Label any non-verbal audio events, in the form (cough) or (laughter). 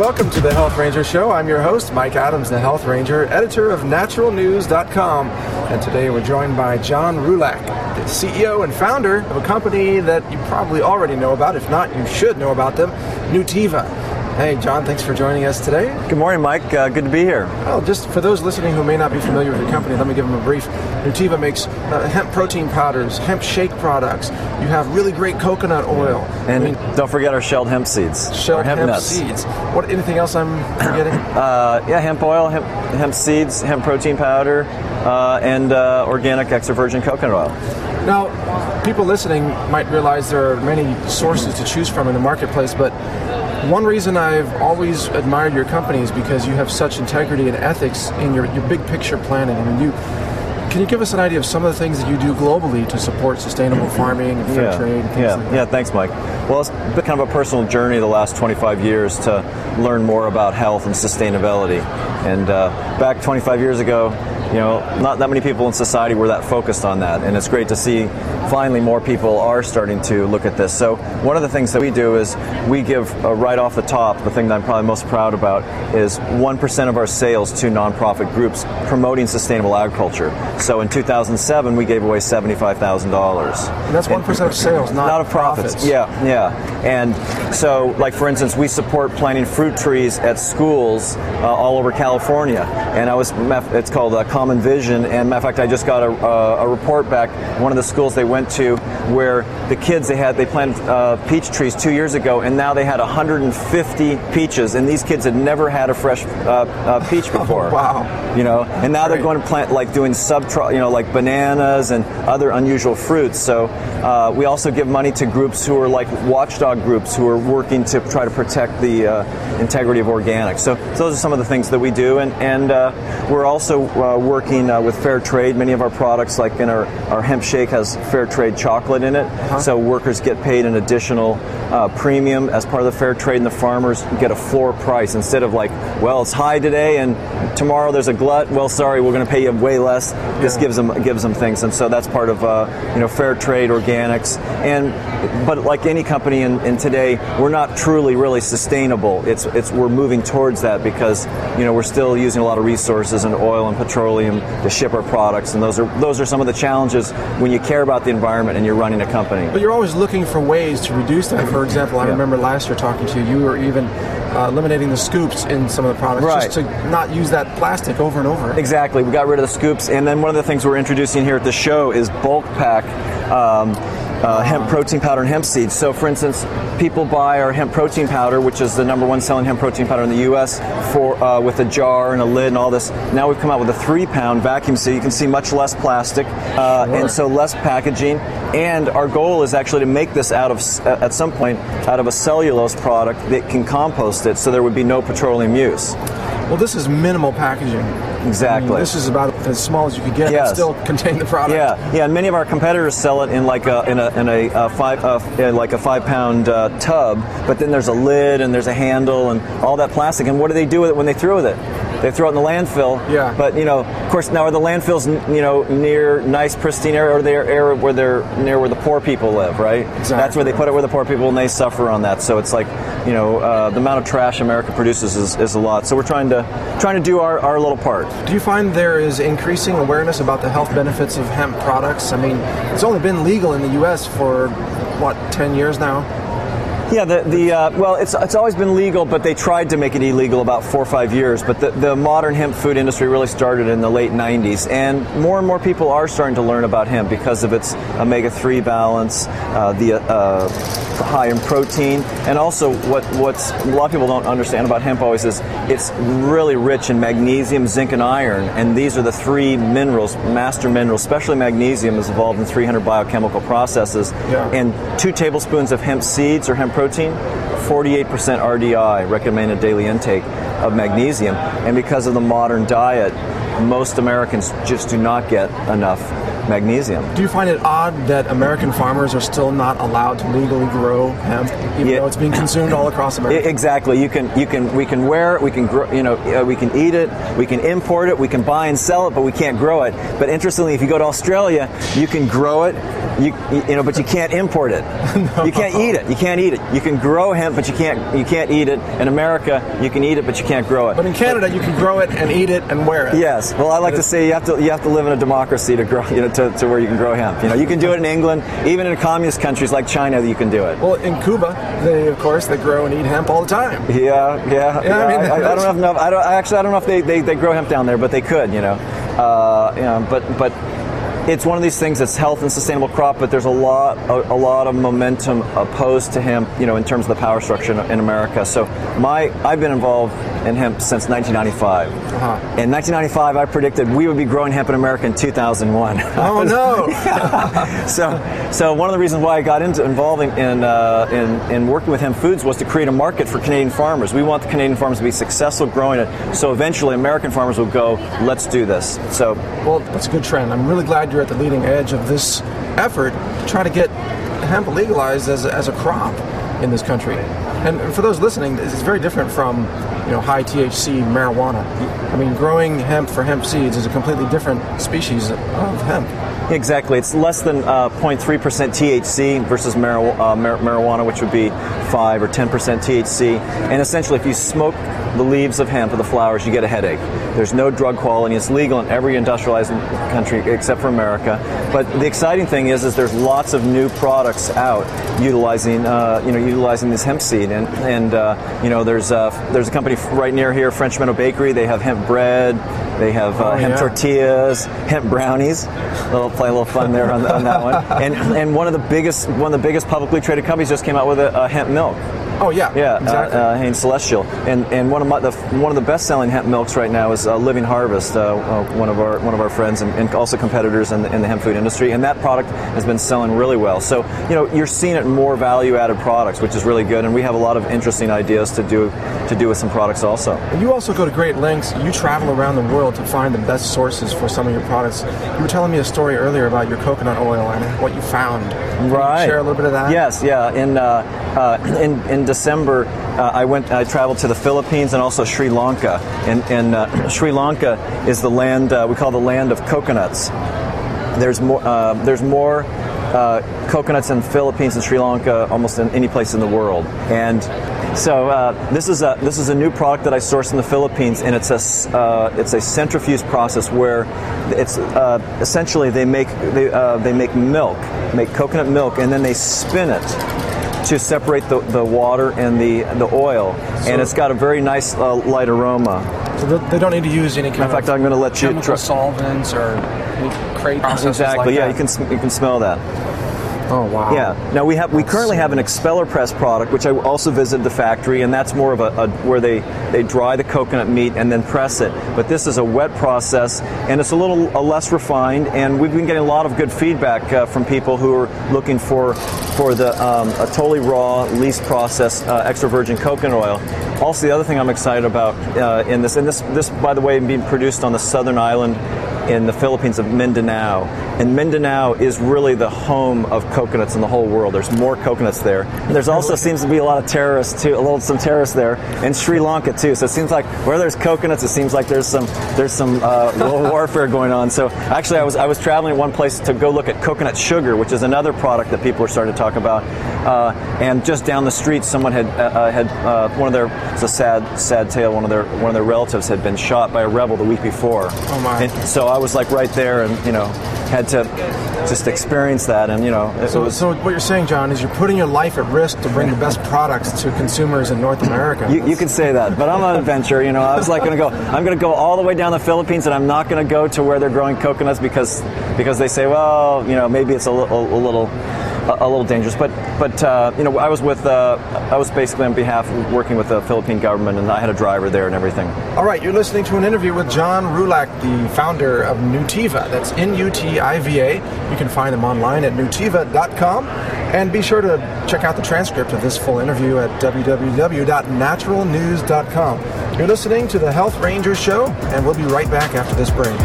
Welcome to the Health Ranger Show. I'm your host, Mike Adams, the Health Ranger, editor of naturalnews.com. And today we're joined by John Roulac, the CEO and founder of a company that you probably already know about. If not, you should know about them, Nutiva. Hey, John, thanks for joining us today. Good morning, Mike. Uh, good to be here. Well, just for those listening who may not be familiar with your company, let me give them a brief. Nutiva makes uh, hemp protein powders, hemp shake products. You have really great coconut oil. And I mean, don't forget our shelled hemp seeds. Shelled hemp, hemp seeds. What? Anything else I'm forgetting? (coughs) Uh, yeah, hemp oil, hemp, hemp seeds, hemp protein powder, uh, and uh, organic extra virgin coconut oil. Now, people listening might realize there are many sources to choose from in the marketplace, but one reason I've always admired your company is because you have such integrity and ethics in your, your big picture planning. I mean, you can you give us an idea of some of the things that you do globally to support sustainable farming and fair yeah. trade? And things yeah, like that? yeah. Thanks, Mike. Well, it's been kind of a personal journey the last 25 years to learn more about health and sustainability. And uh, back 25 years ago, you know, not that many people in society were that focused on that, and it's great to see finally more people are starting to look at this. So one of the things that we do is we give uh, right off the top. The thing that I'm probably most proud about is one percent of our sales to nonprofit groups promoting sustainable agriculture. So in 2007, we gave away seventy-five thousand dollars. That's one percent of sales, not, Not of profits. Yeah, yeah. And so, like for instance, we support planting fruit trees at schools uh, all over California. And I was, it's called uh, Common Vision. And matter of fact, I just got a, uh, a report back. One of the schools they went to, where the kids they had they planted uh, peach trees two years ago, and now they had 150 peaches, and these kids had never had a fresh uh, uh, peach (laughs) before. wow. You know, and now they're going to plant like doing sub, you know, like bananas and other unusual fruits. So uh, we also give money to groups who are like watchdog groups who are working to try to protect the uh, integrity of organics. So, so those are some of the things that we do, and and uh, we're also uh, working uh, with fair trade. Many of our products, like in our our hemp shake, has fair trade chocolate in it. So workers get paid an additional uh, premium as part of the fair trade, and the farmers get a floor price instead of like, well, it's high today, and tomorrow there's a glut. Well, sorry, we're going to pay you way less. This Yeah. gives them gives them things, and so that's part of uh, you know fair trade, organics, and but like any company in, in today, we're not truly really sustainable. It's it's we're moving towards that because you know we're still using a lot of resources and oil and petroleum to ship our products, and those are those are some of the challenges when you care about the environment and you're running a company. But you're always looking for ways to reduce that. (laughs) For example, I Yeah. remember last year talking to you, you were even uh, eliminating the scoops in some of the products just to not use that plastic over and over. Exactly. We got rid of the scoops, and then one of the things we're introducing here at the show is bulk pack. Um, uh, hemp protein powder and hemp seeds. So, for instance, people buy our hemp protein powder, which is the number one selling hemp protein powder in the U.S. for uh, with a jar and a lid and all this. Now we've come out with a three-pound vacuum seal. You can see much less plastic, uh, and so less packaging. And our goal is actually to make this out of uh, at some point out of a cellulose product that can compost it, so there would be no petroleum use. Well, this is minimal packaging. Exactly. I mean, this is about as small as you could get Yes. and still contain the product. Yeah, yeah. And many of our competitors sell it in like a in a, in a, uh five uh, uh, like a five pound uh, tub, but then there's a lid and there's a handle and all that plastic. And what do they do with it when they throw with it? They throw it in the landfill. Yeah. But you know, of course, now are the landfills you know near nice pristine area or they're area where they're near where the poor people live, right? Exactly. That's where they put it where the poor people and they suffer on that. So it's like you know uh, the amount of trash America produces is, is a lot. So we're trying to trying to do our, our little part. Do you find there is increasing awareness about the health benefits of hemp products? I mean, it's only been legal in the U.S. for what, 10 years now? Yeah, the, the uh, well, it's, it's always been legal, but they tried to make it illegal about four or five years. But the, the modern hemp food industry really started in the late 90s, and more and more people are starting to learn about hemp because of its omega-3 balance, uh, the uh, high in protein, and also what what's a lot of people don't understand about hemp always is it's really rich in magnesium, zinc, and iron, and these are the three minerals, master minerals. Especially magnesium is involved in 300 biochemical processes, Yeah. and two tablespoons of hemp seeds or hemp protein, 48% RDI, recommended daily intake of magnesium. And because of the modern diet, most Americans just do not get enough magnesium. Do you find it odd that American farmers are still not allowed to legally grow hemp, even Yeah. though it's being consumed all across America? Exactly. You can you can we can wear it. We can grow. You know, uh, we can eat it. We can import it. We can buy and sell it, but we can't grow it. But interestingly, if you go to Australia, you can grow it. You you you know, but you can't import it. (laughs) no. You can't eat it. You can't eat it. You can grow hemp, but you can't you can't eat it. In America, you can eat it, but you can't grow it. But in Canada, you can grow it and eat it and wear it. Yes. Well, I like to say you have to you have to live in a democracy to grow (laughs) you know to, to where you can grow hemp. You know, you can do it in England, even in communist countries like China, you can do it. Well, in Cuba, they of course they grow and eat hemp all the time. Yeah, yeah. (laughs) Yeah, I mean, I, I don't know. If, I don't I actually. I don't know if they, they, they grow hemp down there, but they could. You know. Uh, you know, but but it's one of these things that's health and sustainable crop. But there's a lot a, a lot of momentum opposed to hemp. You know, in terms of the power structure in, in America. So my I've been involved in hemp since 1995. Uh-huh. In 1995, I predicted we would be growing hemp in America in 2001. Oh (laughs) no! (laughs) so, so one of the reasons why I got into involving in, uh, in in working with hemp foods was to create a market for Canadian farmers. We want the Canadian farmers to be successful growing it, so eventually American farmers will go, let's do this. So, well, that's a good trend. I'm really glad you're at the leading edge of this effort to try to get hemp legalized as as a crop in this country. And for those listening, it's very different from you know high THC marijuana. I mean, growing hemp for hemp seeds is a completely different species of hemp. Exactly. It's less than uh, 0.3% THC versus marijuana, uh, mar- marijuana, which would be 5 or 10% THC. And essentially, if you smoke the leaves of hemp or the flowers, you get a headache. There's no drug quality. It's legal in every industrialized country except for America. But the exciting thing is, is there's lots of new products out utilizing, uh, you know, utilizing this hemp seed. And, and uh, you know, there's uh, there's a company right near here, French Meadow Bakery. They have hemp bread. They have uh, Oh, hemp yeah. tortillas, hemp brownies. A little play a little fun there on, on that one. And and one of the biggest one of the biggest publicly traded companies just came out with a, a hemp milk. Oh yeah, Yeah, exactly. uh, uh, Hain's Celestial, and and one of my the one of the best selling hemp milks right now is uh, Living Harvest, uh, uh, one of our one of our friends and, and also competitors in the, in the hemp food industry, and that product has been selling really well. So you know you're seeing it more value added products, which is really good, and we have a lot of interesting ideas to do to do with some products also. And you also go to great lengths. You travel around the world to find the best sources for some of your products. You were telling me a story earlier about your coconut oil and what you found. Can you Right. share a little bit of that? Yes, yeah. In uh, uh, in, in December, uh, I went. I traveled to the Philippines and also Sri Lanka. And, and uh, (clears throat) Sri Lanka is the land uh, we call the land of coconuts. There's more. Uh, there's more. Uh, coconuts in the Philippines and Sri Lanka, almost in any place in the world, and so uh, this is a this is a new product that I sourced in the Philippines, and it's a uh, it's a centrifuge process where it's uh, essentially they make they they make milk, make coconut milk, and then they spin it to separate the, the water and the the oil, and it's got a very nice uh, light aroma. So they- don't need to use any kind In fact, I'm going to let you try. solvents or crate Exactly. like yeah, that. you can you can smell that. Oh wow. Yeah. Now we have we currently have an expeller press product, which I also visited the factory, and that's more of a, a where they they dry the coconut meat and then press it. But this is a wet process, and it's a little uh, less refined. And we've been getting a lot of good feedback uh, from people who are looking for for the um, a totally raw, least processed uh, extra virgin coconut oil. Also, the other thing I'm excited about uh, in this, and this this by the way, being produced on the southern island in the Philippines of Mindanao. And Mindanao is really the home of coconuts in the whole world. There's more coconuts there. And there's also seems to be a lot of terrorists too, a little some terrorists there, and Sri Lanka too. So it seems like where there's coconuts, it seems like there's some there's some uh, (laughs) little warfare going on. So actually, I was I was traveling one place to go look at coconut sugar, which is another product that people are starting to talk about. Uh, and just down the street, someone had uh, uh, had uh, one of their it's a sad sad tale. One of their one of their relatives had been shot by a rebel the week before. Oh, my. And so I was like right there, and you know, had to just experience that, and you know, it So, was. so what you're saying, John, is you're putting your life at risk to bring the best products to consumers in North America. You, you could say that, but I'm on an adventure. You know, I was like going to go. I'm going to go all the way down the Philippines, and I'm not going to go to where they're growing coconuts because because they say, well, you know, maybe it's a, li- a, a little a, a little dangerous. But but uh, you know, I was with uh, I was basically on behalf of working with the Philippine government, and I had a driver there and everything. All right, you're listening to an interview with John Roulac, the founder of Nutiva. That's N-U-T-I-V-A. You can find them online at nutiva.com. And be sure to check out the transcript of this full interview at www.naturalnews.com. You're listening to the Health Ranger Show, and we'll be right back after this break.